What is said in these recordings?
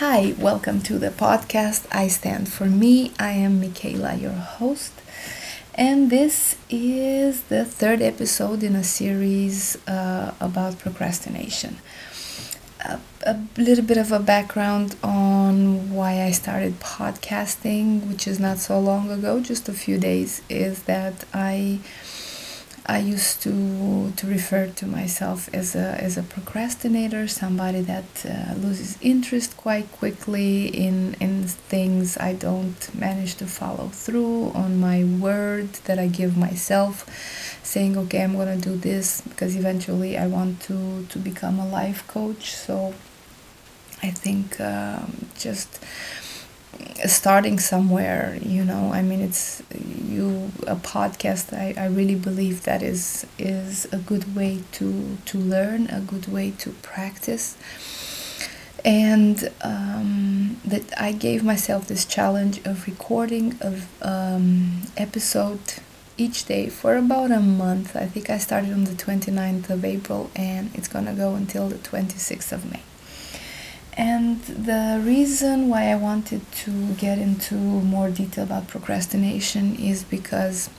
Hi, welcome to the podcast I Stand for Me. I am Michaela, your host, and this is the third episode in a series uh, about procrastination. A, a little bit of a background on why I started podcasting, which is not so long ago, just a few days, is that I I used to to refer to myself as a as a procrastinator, somebody that uh, loses interest quite quickly in in things. I don't manage to follow through on my word that I give myself, saying, "Okay, I'm gonna do this," because eventually I want to to become a life coach. So I think um, just starting somewhere you know? I mean it's you a podcast I, I really believe that is is a good way to to learn a good way to practice. And um, that i gave myself this challenge of recording of um, episode each day for about a month. I think i started on the 29th of april and it's gonna go until the 26th of may and the reason why I wanted to get into more detail about procrastination is because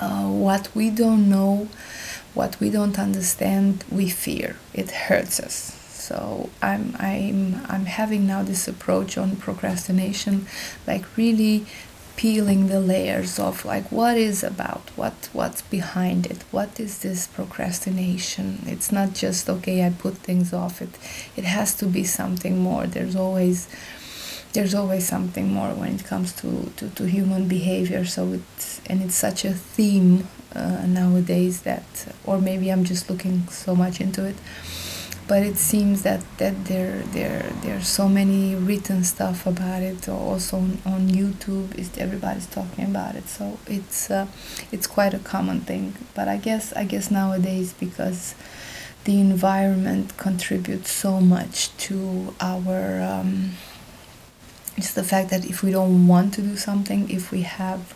uh, what we don't know, what we don't understand, we fear. It hurts us. So I'm I'm I'm having now this approach on procrastination, like really peeling the layers of like what is about? What what's behind it? What is this procrastination? It's not just okay i put things off. It it has to be something more. There's always there's always something more when it comes to, to, to human behavior. So it's and it's such a theme uh, nowadays that or maybe i'm just looking so much into it but it seems that that there there there's so many written stuff about it also on, on youtube is everybody's talking about it. So it's uh, it's quite a common thing. But i guess i guess nowadays because the environment contributes so much to our um, just the fact that if we don't want to do something if we have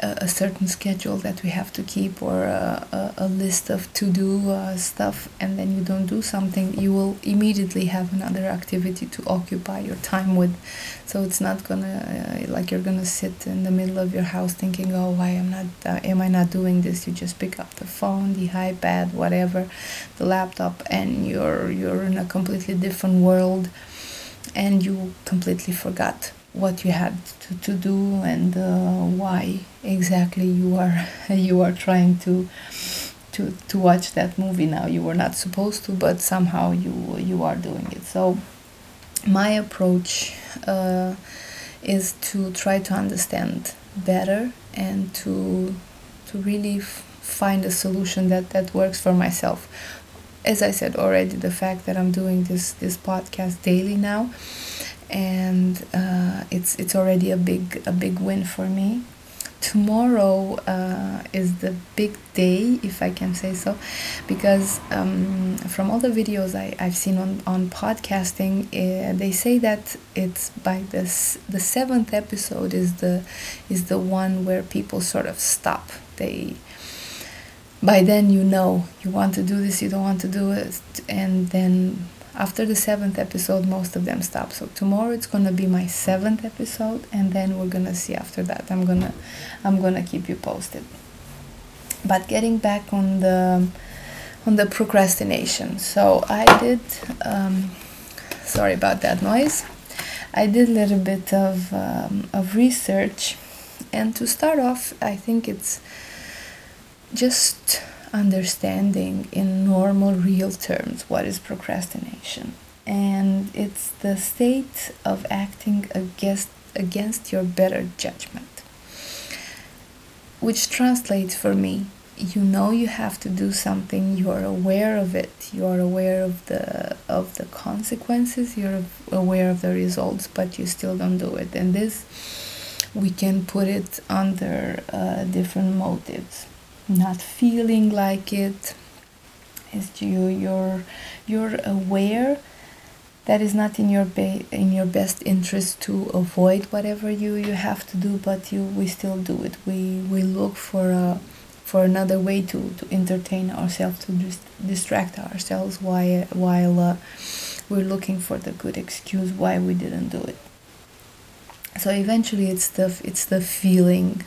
a, certain schedule that we have to keep or a, a, a list of to do uh, stuff and then you don't do something you will immediately have another activity to occupy your time with. So it's not gonna uh, like you're gonna sit in the middle of your house thinking oh why am not uh, am i not doing this? You just pick up the phone the ipad whatever the laptop and you're you're in a completely different world and you completely forgot what you had to, to do and uh, why exactly you are you are trying to to to watch that movie. Now you were not supposed to but somehow you you are doing it. So my approach uh, is to try to understand better and to to really find a solution that that works for myself. As i said already the fact that i'm doing this this podcast daily now and uh, it's it's already a big a big win for me. Tomorrow uh, is the big day, if I can say so, because um, from all the videos I, I've seen on, on podcasting, uh, they say that it's by this the seventh episode is the is the one where people sort of stop. They by then you know you want to do this, you don't want to do it, and then after the seventh episode most of them stop. So tomorrow it's gonna be my seventh episode and then we're gonna see after that. I'm gonna i'm gonna keep you posted. But getting back on the on the procrastination. So i did um, sorry about that noise. I did a little bit of um, of research. And to start off i think it's just understanding in normal real terms what is procrastination. And it's the state of acting against against your better judgment which translates for me you know you have to do something you are aware of it you are aware of the of the consequences you're aware of the results but you still don't do it. And this we can put it under uh, different motives not feeling like it. Is you you're you're aware that is not in your be- in your best interest to avoid whatever you you have to do but you we still do it. We we look for a for another way to to entertain ourselves to just distract ourselves while while uh, we're looking for the good excuse why we didn't do it. So eventually it's the it's the feeling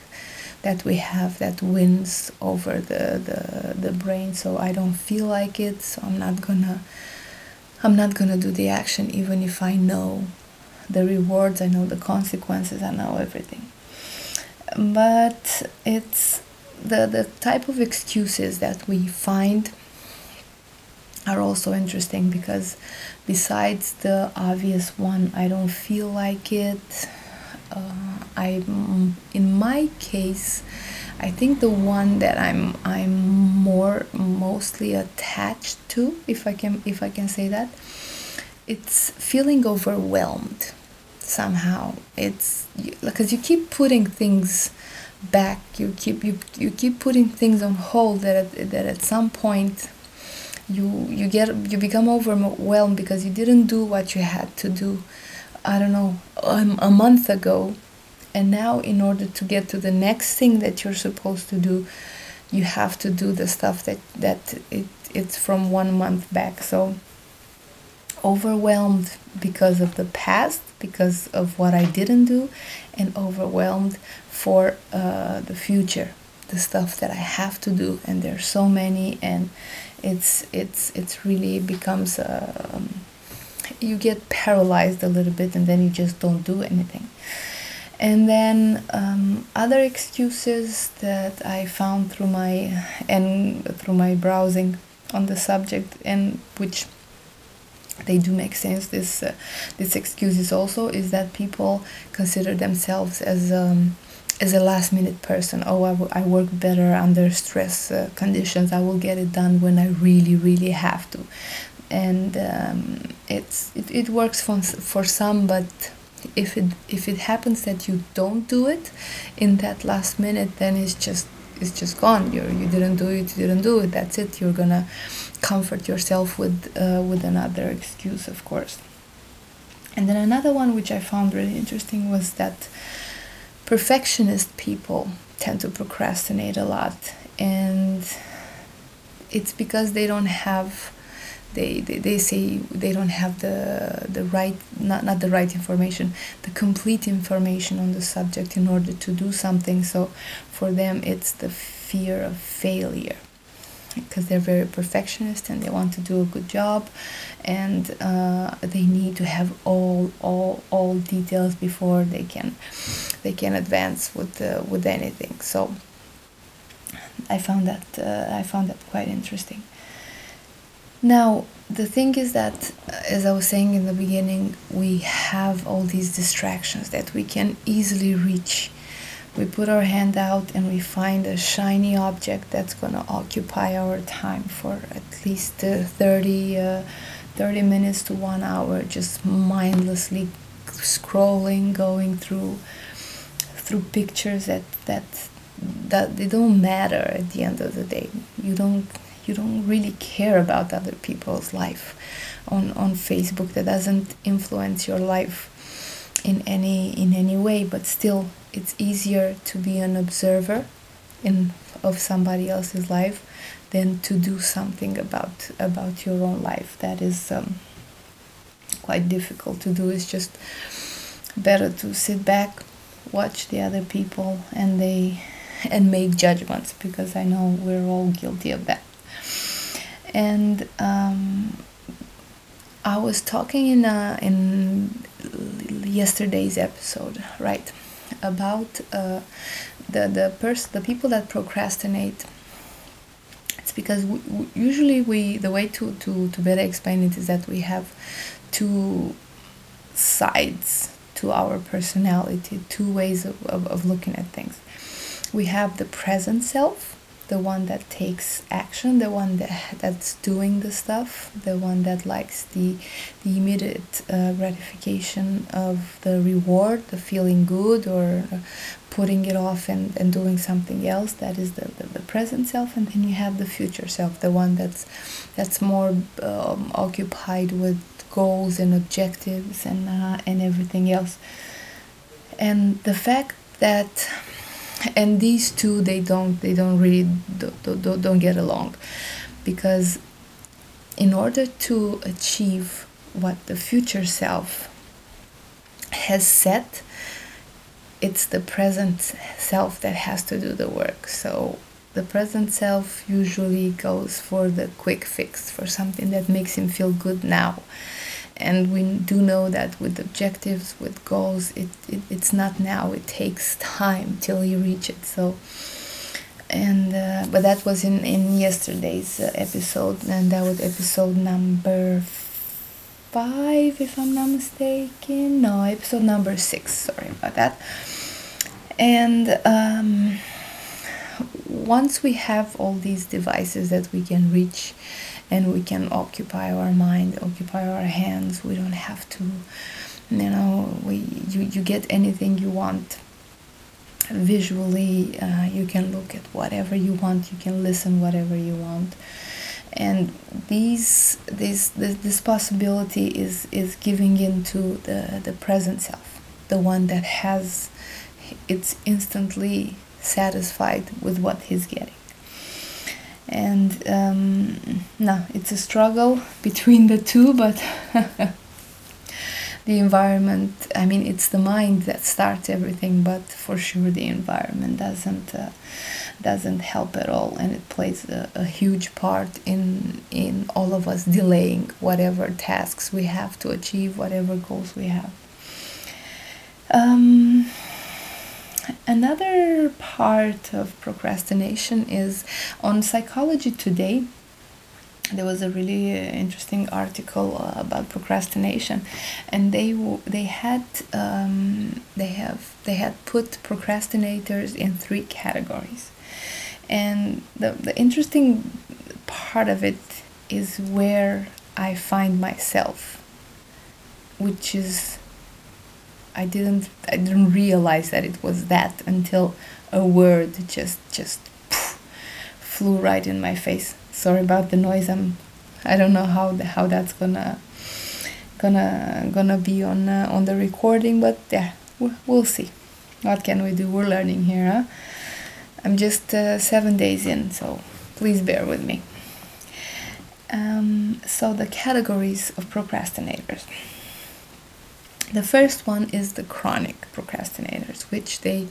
that we have that wins over the, the the brain. So i don't feel like it so i'm not gonna i'm not gonna do the action even if i know the rewards i know the consequences i know everything. But it's the the type of excuses that we find are also interesting because besides the obvious one i don't feel like it Um, I mm, in my case I think the one that I'm I'm more mostly attached to if I can if I can say that it's feeling overwhelmed somehow. It's because you keep putting things back. You keep you, you keep putting things on hold that at, that at some point you you get you become overwhelmed because you didn't do what you had to do I don't know, um, a month ago. And now, in order to get to the next thing that you're supposed to do, you have to do the stuff that, that it, it's from one month back. So, overwhelmed because of the past, because of what I didn't do, and overwhelmed for uh, the future, the stuff that I have to do. And there's so many, and it's it's it's really becomes. Uh, um, you get paralyzed a little bit and then you just don't do anything. And then um, other excuses that I found through my and through my browsing on the subject and which they do make sense. This uh, this excuses also is that people consider themselves as um, as a last minute person. Oh, I, work better under stress uh, conditions. I will get it done when I really really have to and um, it's it, it works for, for some but if it if it happens that you don't do it in that last minute then it's just it's just gone. You you didn't do it you didn't do it. That's it. You're gonna comfort yourself with uh, with another excuse of course. And then another one which i found really interesting was that perfectionist people tend to procrastinate a lot. And it's because they don't have they, they, they say they don't have the the right not, not the right information the complete information on the subject in order to do something. So for them it's the fear of failure because they're very perfectionist and they want to do a good job. And uh, they need to have all all all details before they can they can advance with uh, with anything. So I found that uh, I found that quite interesting now, the thing is that, uh, as I was saying in the beginning, we have all these distractions that we can easily reach. We put our hand out and we find a shiny object that's going to occupy our time for at least uh, 30, uh, 30 minutes to one hour, just mindlessly scrolling, going through through pictures that that that they don't matter at the end of the day. You don't you don't really care about other people's life on, on Facebook. That doesn't influence your life in any in any way but still it's easier to be an observer in of somebody else's life than to do something about about your own life. That is um, quite difficult to do. It's just better to sit back watch the other people and they and make judgments because I know we're all guilty of that and um, I was talking in uh, in yesterday's episode, right, about uh, the the person, the people that procrastinate. It's because we, we, usually we the way to, to to better explain it is that we have two sides to our personality, two ways of, of, of looking at things. We have the present self, the one that takes action, the one that that's doing the stuff, the one that likes the the immediate uh, gratification of the reward, the feeling good or putting it off and, and doing something else. That is the, the, the present self, and then you have the future self, the one that's that's more um, occupied with goals and objectives and uh, and everything else. And the fact that and these two they don't they don't really don't, don't, don't get along. Because in order to achieve what the future self has set it's the present self that has to do the work. So the present self usually goes for the quick fix for something that makes him feel good now and we do know that with objectives with goals it, it it's not now. It takes time till you reach it. So and uh, but that was in in yesterday's uh, episode and that was episode number five if i'm not mistaken. No episode number six. Sorry about that. And um, once we have all these devices that we can reach and we can occupy our mind occupy our hands. We don't have to you know we you, you get anything you want. Visually uh, you can look at whatever you want. You can listen whatever you want. And these this this, this possibility is is giving into the the present self the one that has it's instantly satisfied with what he's getting and um, no it's a struggle between the two but the environment i mean it's the mind that starts everything but for sure the environment doesn't uh, doesn't help at all and it plays a, a, huge part in in all of us delaying whatever tasks we have to achieve whatever goals we have. Um, another part of procrastination is on psychology today there was a really uh, interesting article uh, about procrastination. And they they had um, they have they had put procrastinators in three categories. And the, the interesting part of it is where I find myself which is I didn't I didn't realize that it was that until a word just just poof, flew right in my face. Sorry about the noise. I'm i don't know how the, how that's gonna gonna gonna be on uh, on the recording but yeah we'll see. What can we do? We're learning here huh? i'm just uh, seven days in so please bear with me. Um, so the categories of procrastinators the first one is the chronic procrastinators which they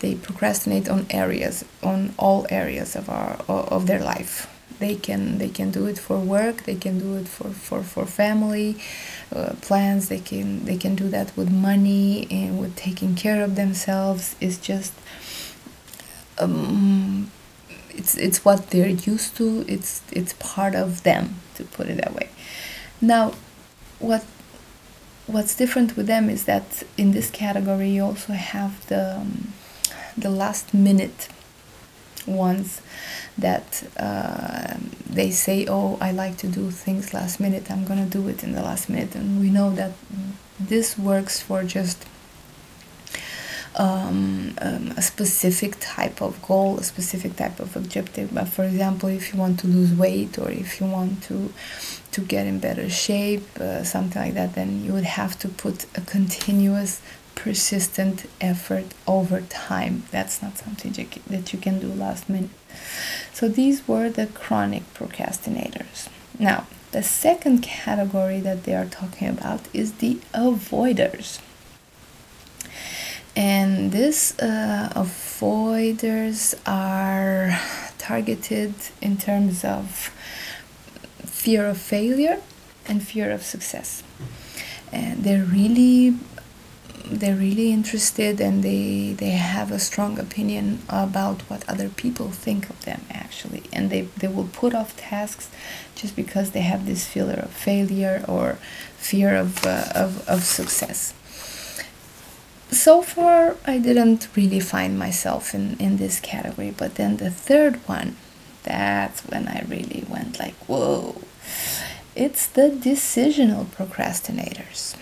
they procrastinate on areas on all areas of our of their life. They can they can do it for work they can do it for for for family uh, plans they can they can do that with money and with taking care of themselves. It's just um, it's it's what they're used to. It's it's part of them to put it that way. Now what what's different with them is that in this category you also have the um, the last minute ones that uh, they say, "Oh, I like to do things last minute. I'm gonna do it in the last minute," and we know that this works for just um, um, a specific type of goal, a specific type of objective. But for example, if you want to lose weight or if you want to to get in better shape, uh, something like that, then you would have to put a continuous persistent effort over time. That's not something that you can do last minute. So these were the chronic procrastinators. Now, the second category that they are talking about is the avoiders. And these uh, avoiders are targeted in terms of fear of failure and fear of success. And they're really they're really interested and they they have a strong opinion about what other people think of them actually and they, they will put off tasks just because they have this fear of failure or fear of, uh, of, of success so far i didn't really find myself in, in this category but then the third one that's when i really went like whoa. It's the decisional procrastinators.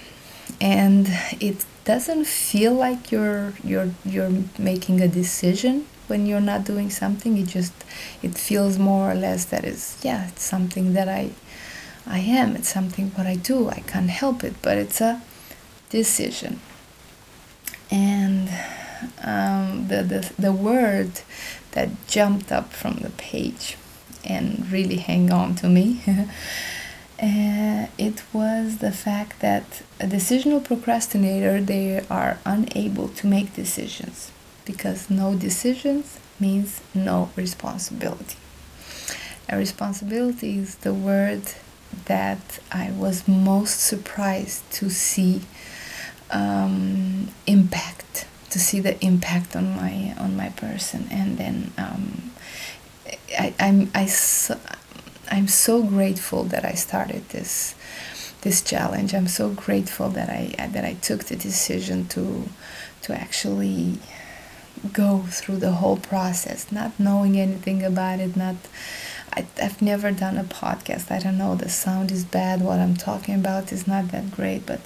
And it doesn't feel like you're you're you're making a decision when you're not doing something. It just it feels more or less that is yeah it's something that i i am. It's something what i do. I can't help it. But it's a decision and um, the, the the word that jumped up from the page and really hang on to me Uh, it was the fact that a decisional procrastinator they are unable to make decisions because no decisions means no responsibility. And responsibility is the word that I was most surprised to see um, impact, to see the impact on my on my person, and then um, I, I'm I so, I'm so grateful that I started this this challenge. I'm so grateful that I that I took the decision to to actually go through the whole process, not knowing anything about it, not I, have never done a podcast. I don't know, the sound is bad, what I'm talking about is not that great, but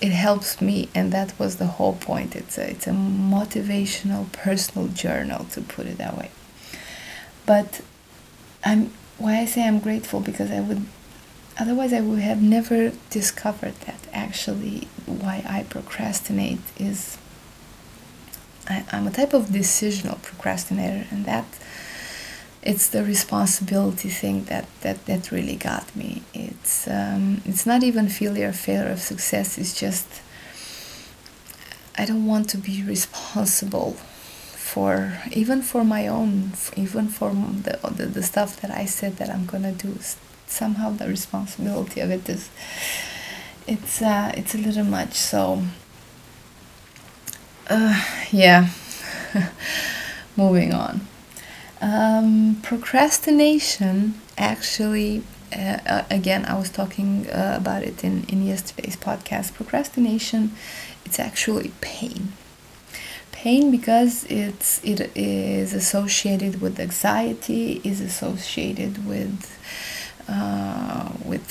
it helps me and that was the whole point. It's a it's a motivational personal journal to put it that way. But I'm why I say I'm grateful because I would otherwise I would have never discovered that actually why I procrastinate is I, I'm a type of decisional procrastinator and that it's the responsibility thing that, that, that really got me. It's um, it's not even failure, failure of success. It's just I don't want to be responsible for even for my own, even for the, the the stuff that I said that I'm gonna do. Somehow the responsibility of it is it's uh, it's a little much. So uh, yeah, moving on. Um, procrastination actually, uh, uh, again, I was talking uh, about it in, in yesterday's podcast. Procrastination, it's actually pain. Pain because it's it is associated with anxiety, is associated with uh, with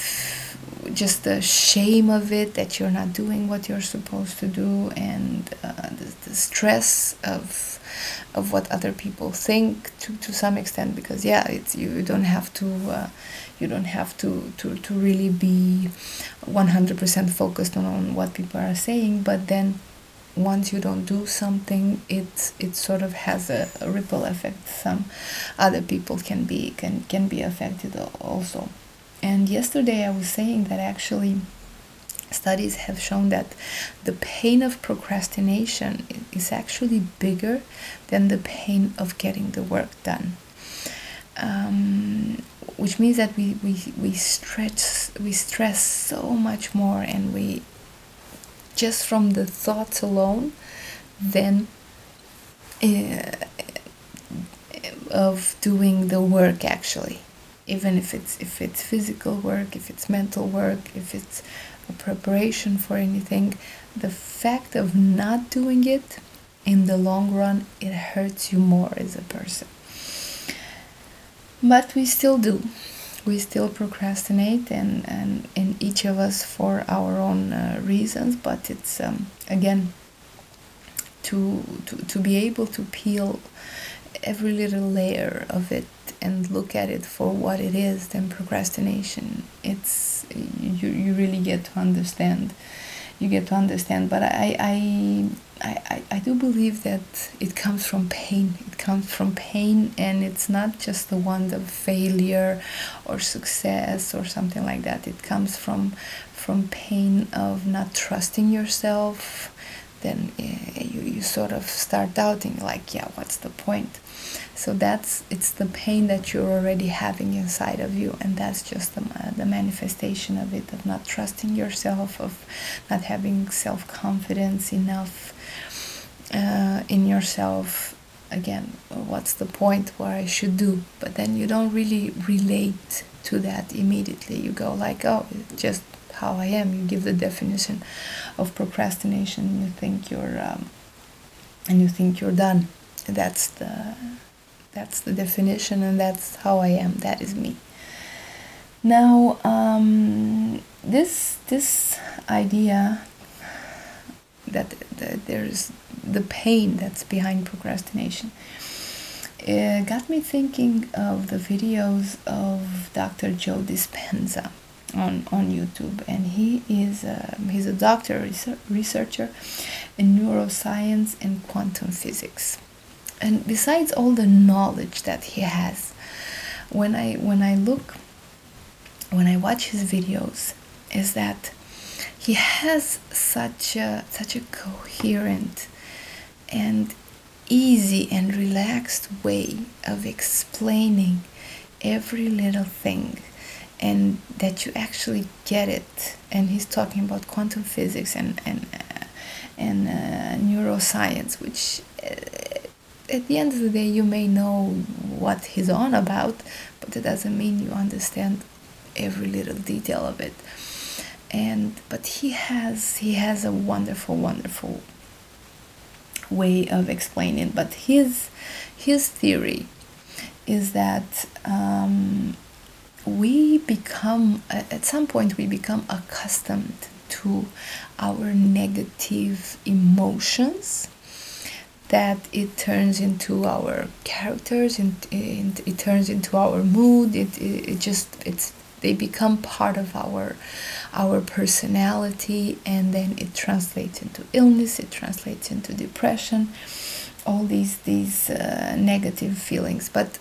just the shame of it that you're not doing what you're supposed to do, and uh, the, the stress of of what other people think to, to some extent because yeah it's you don't have to uh, you don't have to, to, to really be 100% focused on, on what people are saying but then once you don't do something it it sort of has a, a ripple effect. Some other people can be can can be affected also and yesterday i was saying that actually studies have shown that the pain of procrastination is actually bigger than the pain of getting the work done. Um, which means that we, we, we stretch we stress so much more and we just from the thoughts alone then uh, of doing the work actually even if it's if it's physical work if it's mental work if it's a preparation for anything, the fact of not doing it in the long run, it hurts you more as a person. But we still do. We still procrastinate, and, and in each of us for our own uh, reasons. But it's um, again to, to to be able to peel every little layer of it and look at it for what it is, then procrastination. It's you, you really get to understand. You get to understand. But I, I I, I do believe that it comes from pain. It comes from pain, and it's not just the one of failure or success or something like that. It comes from from pain of not trusting yourself. Then uh, you, you sort of start doubting, like, yeah, what's the point? So that's it's the pain that you're already having inside of you and that's just the, uh, the manifestation of it of not trusting yourself of not having self-confidence enough uh, in yourself. Again what's the point what i should do? But then you don't really relate to that immediately. You go like oh just how i am. You give the definition of procrastination you think you're um, and you think you're done. That's the that's the definition, and that's how I am. That is me. Now, um, this this idea that, that there's the pain that's behind procrastination it got me thinking of the videos of Dr. Joe Dispenza on, on YouTube, and he is a, he's a doctor, researcher in neuroscience and quantum physics and besides all the knowledge that he has when i when i look when I watch his videos is that he has such a such a coherent and easy and relaxed way of explaining every little thing and that you actually get it. And he's talking about quantum physics and and and uh, neuroscience which uh, at the end of the day you may know what he's on about but it doesn't mean you understand every little detail of it. And but he has he has a wonderful wonderful way of explaining. But his his theory is that um, we become at some point we become accustomed to our negative emotions that it turns into our characters and it, it, turns into our mood it, it, it just it's they become part of our our personality and then it translates into illness it translates into depression all these these uh, negative feelings. But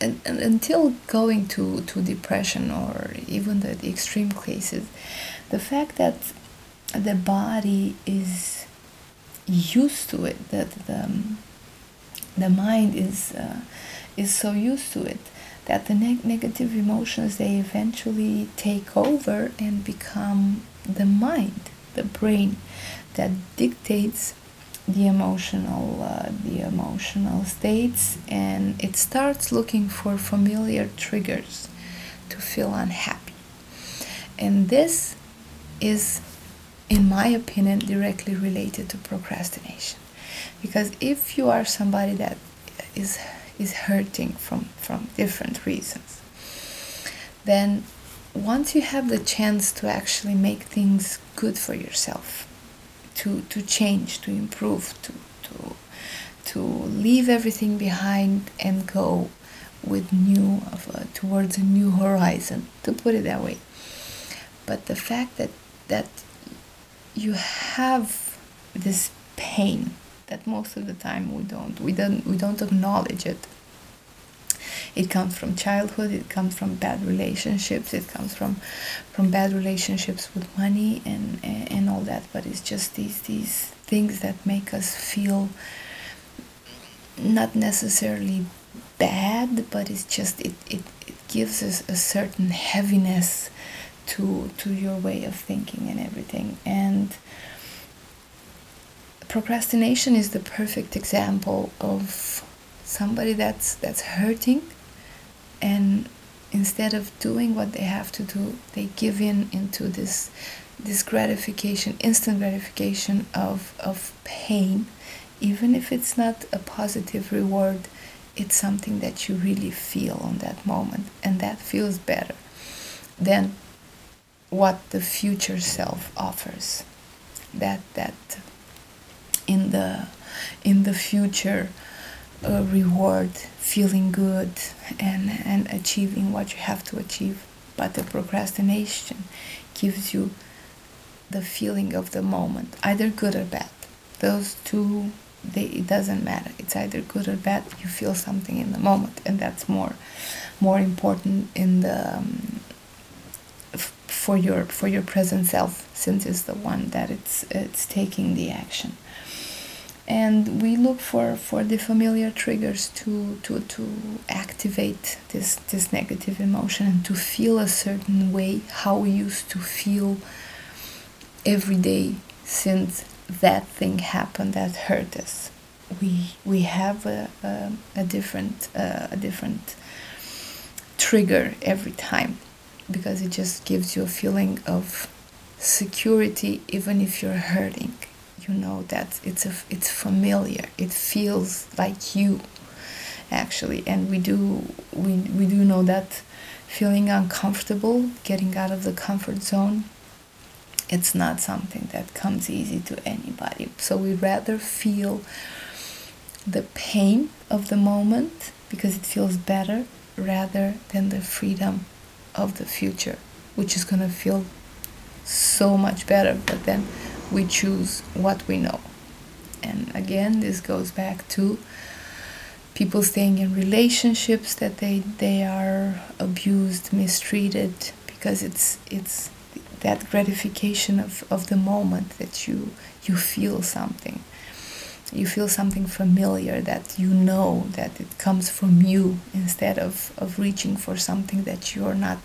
and, and until going to, to depression or even the, the extreme cases the fact that the body is used to it that the, the mind is uh, is so used to it that the neg- negative emotions they eventually take over and become the mind the brain that dictates the emotional uh, the emotional states. And it starts looking for familiar triggers to feel unhappy. And this is in my opinion directly related to procrastination because if you are somebody that is is hurting from, from different reasons. Then, once you have the chance to actually make things good for yourself, to, to change, to improve, to, to, to leave everything behind and go with new towards a new horizon to put it that way but the fact that that you have this pain that most of the time we don't we don't we don't acknowledge it. It comes from childhood it comes from bad relationships it comes from from bad relationships with money and and, and all that but it's just these these things that make us feel not necessarily bad but it's just it, it, it gives us a certain heaviness to to your way of thinking and everything. And procrastination is the perfect example of somebody that's that's hurting and instead of doing what they have to do they give in into this this gratification instant gratification of of pain. Even if it's not a positive reward it's something that you really feel on that moment and that feels better than what the future self offers. That that in the in the future uh, reward feeling good and and achieving what you have to achieve. But the procrastination gives you the feeling of the moment either good or bad. Those two they it doesn't matter. It's either good or bad you feel something in the moment and that's more more important in the um, for your for your present self since it's the one that it's it's taking the action. And we look for for the familiar triggers to to to activate this this negative emotion and to feel a certain way how we used to feel every day since that thing happened that hurt us. We we have a, a, a different uh, a different trigger every time because it just gives you a feeling of security even if you're hurting. You know that it's a, it's familiar. It feels like you actually. And we do we, we do know that feeling uncomfortable getting out of the comfort zone it's not something that comes easy to anybody. So we rather feel the pain of the moment because it feels better rather than the freedom of the future which is going to feel so much better but then we choose what we know. And again, this goes back to people staying in relationships that they, they are abused, mistreated because it's it's that gratification of, of the moment that you you feel something you feel something familiar that you know that it comes from you instead of, of reaching for something that you're not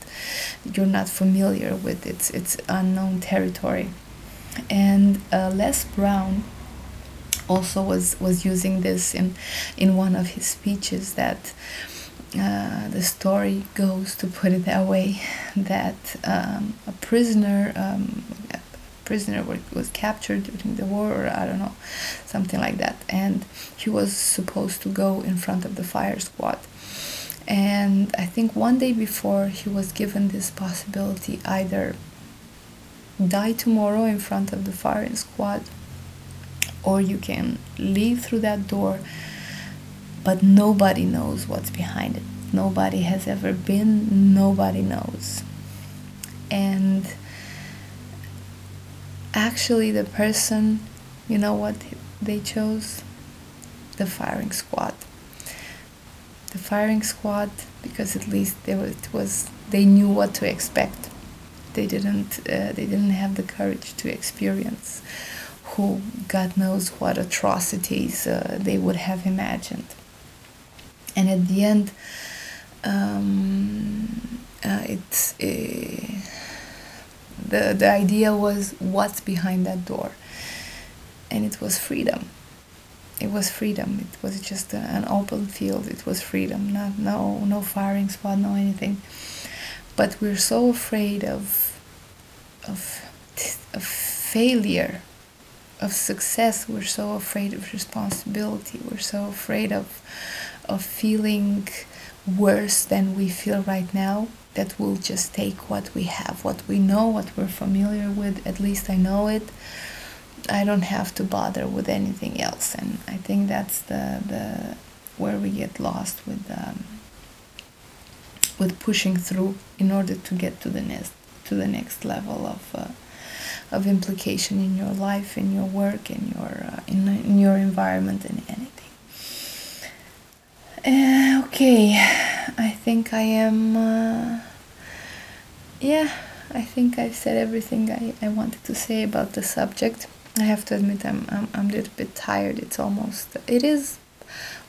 you're not familiar with. It's it's unknown territory. And uh, Les Brown also was was using this in in one of his speeches that uh, the story goes to put it that way that um, a prisoner um, prisoner was captured during the war or I don't know something like that. And he was supposed to go in front of the fire squad. And I think one day before he was given this possibility either die tomorrow in front of the firing squad or you can leave through that door but nobody knows what's behind it. Nobody has ever been nobody knows. And actually the person you know what they chose? The firing squad. The firing squad because at least they were, it was they knew what to expect. They didn't uh, they didn't have the courage to experience who god knows what atrocities uh, they would have imagined. And at the end um, uh, it's uh, the the idea was what's behind that door. And it was freedom. It was freedom. It was just an open field. It was freedom. Not no no firing spot no anything. But we're so afraid of of of failure of success. We're so afraid of responsibility. We're so afraid of of feeling worse than we feel right now that we'll just take what we have, what we know, what we're familiar with. At least I know it. I don't have to bother with anything else, and I think that's the the where we get lost with um, with pushing through in order to get to the next to the next level of uh, of implication in your life, in your work, in your uh, in, in your environment, and anything. Uh, okay, I think I am. Uh, yeah, I think I've said everything I, I wanted to say about the subject. I have to admit I'm, I'm, I'm a little bit tired. It's almost, it is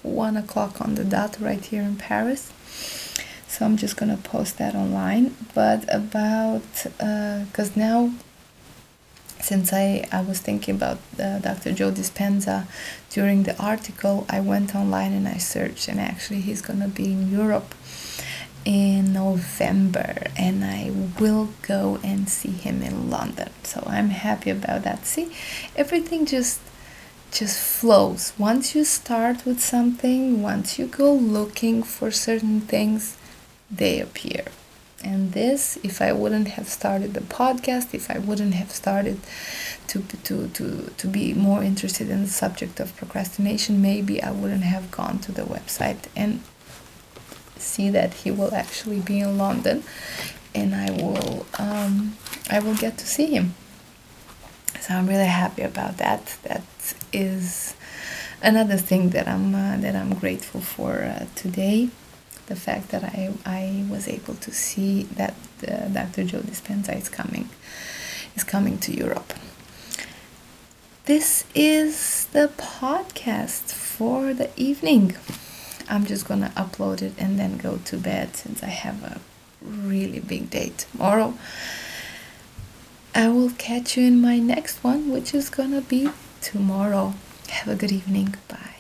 one o'clock on the dot right here in Paris. So I'm just gonna post that online. But about, because uh, now since I, I was thinking about uh, Dr. Joe Dispenza during the article, I went online and I searched, and actually, he's gonna be in Europe in November, and I will go and see him in London. So I'm happy about that. See, everything just just flows. Once you start with something, once you go looking for certain things, they appear. And this, if I wouldn't have started the podcast, if I wouldn't have started to, to, to, to be more interested in the subject of procrastination, maybe I wouldn't have gone to the website and see that he will actually be in London and I will um, I will get to see him. So I'm really happy about that. That is another thing that I'm uh, that I'm grateful for uh, today the fact that I, I was able to see that uh, Dr. Joe Dispenza is coming is coming to Europe. This is the podcast for the evening. I'm just gonna upload it and then go to bed since I have a really big day tomorrow. I will catch you in my next one, which is gonna be tomorrow. Have a good evening. Bye.